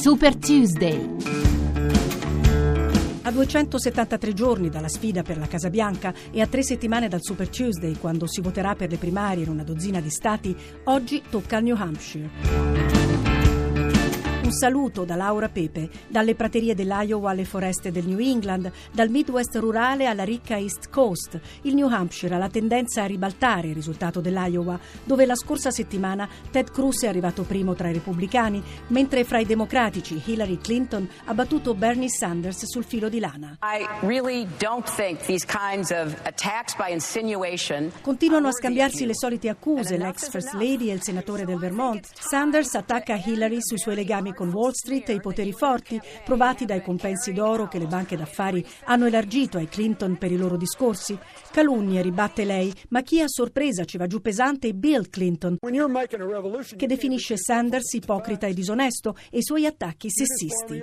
Super Tuesday. A 273 giorni dalla sfida per la Casa Bianca e a tre settimane dal Super Tuesday, quando si voterà per le primarie in una dozzina di stati, oggi tocca al New Hampshire. Un saluto da Laura Pepe, dalle praterie dell'Iowa alle foreste del New England, dal Midwest rurale alla ricca East Coast. Il New Hampshire ha la tendenza a ribaltare il risultato dell'Iowa, dove la scorsa settimana Ted Cruz è arrivato primo tra i repubblicani, mentre fra i democratici Hillary Clinton ha battuto Bernie Sanders sul filo di lana. Really Continuano a scambiarsi le solite accuse l'ex First Lady e il senatore del Vermont. Sanders attacca Hillary sui suoi legami con Wall Street e i poteri forti, provati dai compensi d'oro che le banche d'affari hanno elargito ai Clinton per i loro discorsi. Calunnia ribatte lei, ma chi a sorpresa ci va giù pesante Bill Clinton, che definisce Sanders ipocrita e disonesto e i suoi attacchi sessisti.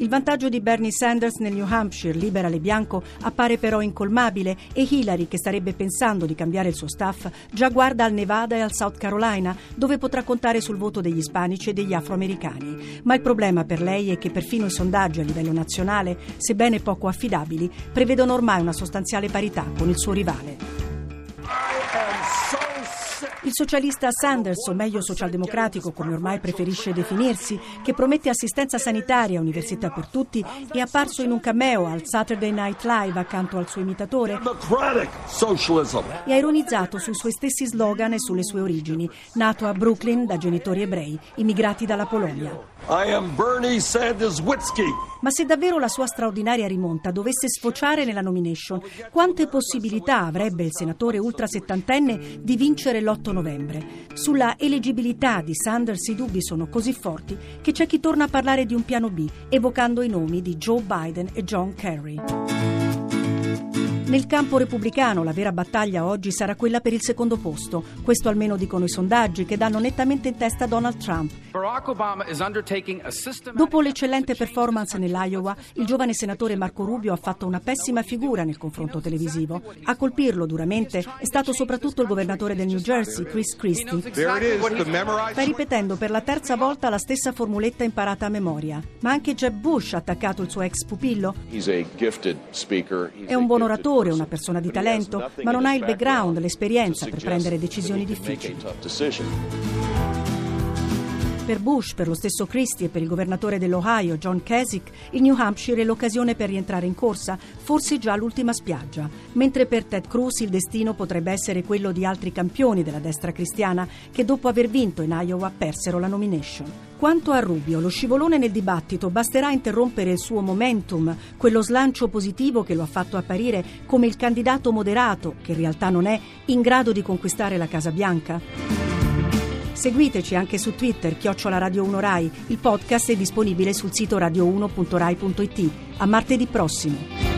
Il vantaggio di Bernie Sanders nel New Hampshire, liberale bianco, appare però incolmabile e Hillary, che starebbe pensando di cambiare il suo staff, già guarda al Nevada e al South Carolina, dove potrà contare sul voto degli ispanici e degli afroamericani. Ma il problema per lei è che perfino i sondaggi a livello nazionale, sebbene poco affidabili, prevedono ormai una sostanziale parità con il suo rivale. Il socialista Sanders, o meglio socialdemocratico come ormai preferisce definirsi, che promette assistenza sanitaria, università per tutti, è apparso in un cameo al Saturday Night Live accanto al suo imitatore e ha ironizzato sui suoi stessi slogan e sulle sue origini, nato a Brooklyn da genitori ebrei, immigrati dalla Polonia. Ma se davvero la sua straordinaria rimonta dovesse sfociare nella nomination, quante possibilità avrebbe il senatore ultra settantenne di vincere l'8 novembre? Sulla eleggibilità di Sanders i dubbi sono così forti che c'è chi torna a parlare di un piano B, evocando i nomi di Joe Biden e John Kerry. Nel campo repubblicano la vera battaglia oggi sarà quella per il secondo posto. Questo almeno dicono i sondaggi che danno nettamente in testa Donald Trump. Dopo l'eccellente performance nell'Iowa, il giovane senatore Marco Rubio ha fatto una pessima figura nel confronto televisivo. A colpirlo duramente è stato soprattutto il governatore del New Jersey, Chris Christie. Sta ripetendo per la terza volta la stessa formuletta imparata a memoria. Ma anche Jeb Bush ha attaccato il suo ex pupillo. È un buon oratore attore, una persona di talento, ma non ha il background, l'esperienza per prendere decisioni difficili. Per Bush, per lo stesso Christie e per il governatore dell'Ohio, John Kasich, il New Hampshire è l'occasione per rientrare in corsa, forse già l'ultima spiaggia. Mentre per Ted Cruz il destino potrebbe essere quello di altri campioni della destra cristiana che dopo aver vinto in Iowa persero la nomination. Quanto a Rubio, lo scivolone nel dibattito basterà interrompere il suo momentum, quello slancio positivo che lo ha fatto apparire come il candidato moderato, che in realtà non è, in grado di conquistare la Casa Bianca? Seguiteci anche su Twitter, chiocciola Radio 1 Rai. Il podcast è disponibile sul sito radio1.rai.it. A martedì prossimo.